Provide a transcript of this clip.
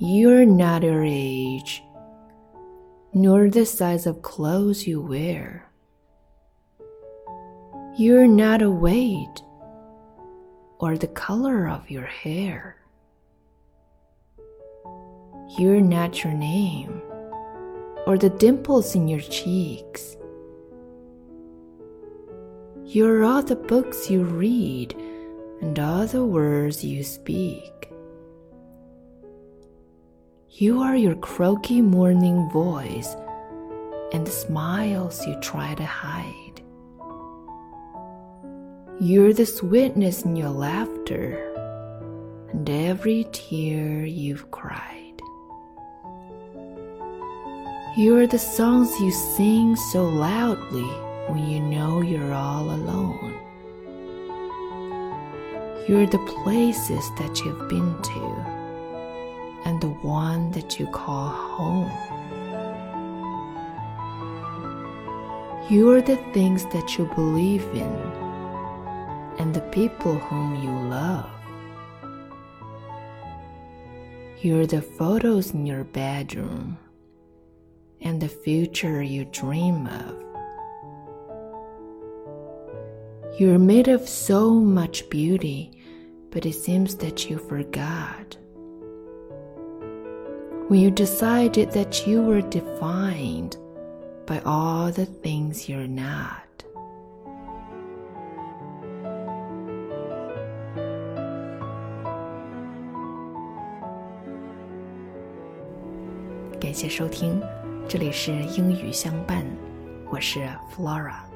You're not your age, nor the size of clothes you wear. You're not a weight or the color of your hair. You're not your name or the dimples in your cheeks. You're all the books you read and all the words you speak. You are your croaky morning voice and the smiles you try to hide. You're the sweetness in your laughter and every tear you've cried. You're the songs you sing so loudly when you know you're all alone. You're the places that you've been to and the one that you call home. You're the things that you believe in and the people whom you love. You're the photos in your bedroom and the future you dream of. You're made of so much beauty, but it seems that you forgot when you decided that you were defined by all the things you're not. Flora。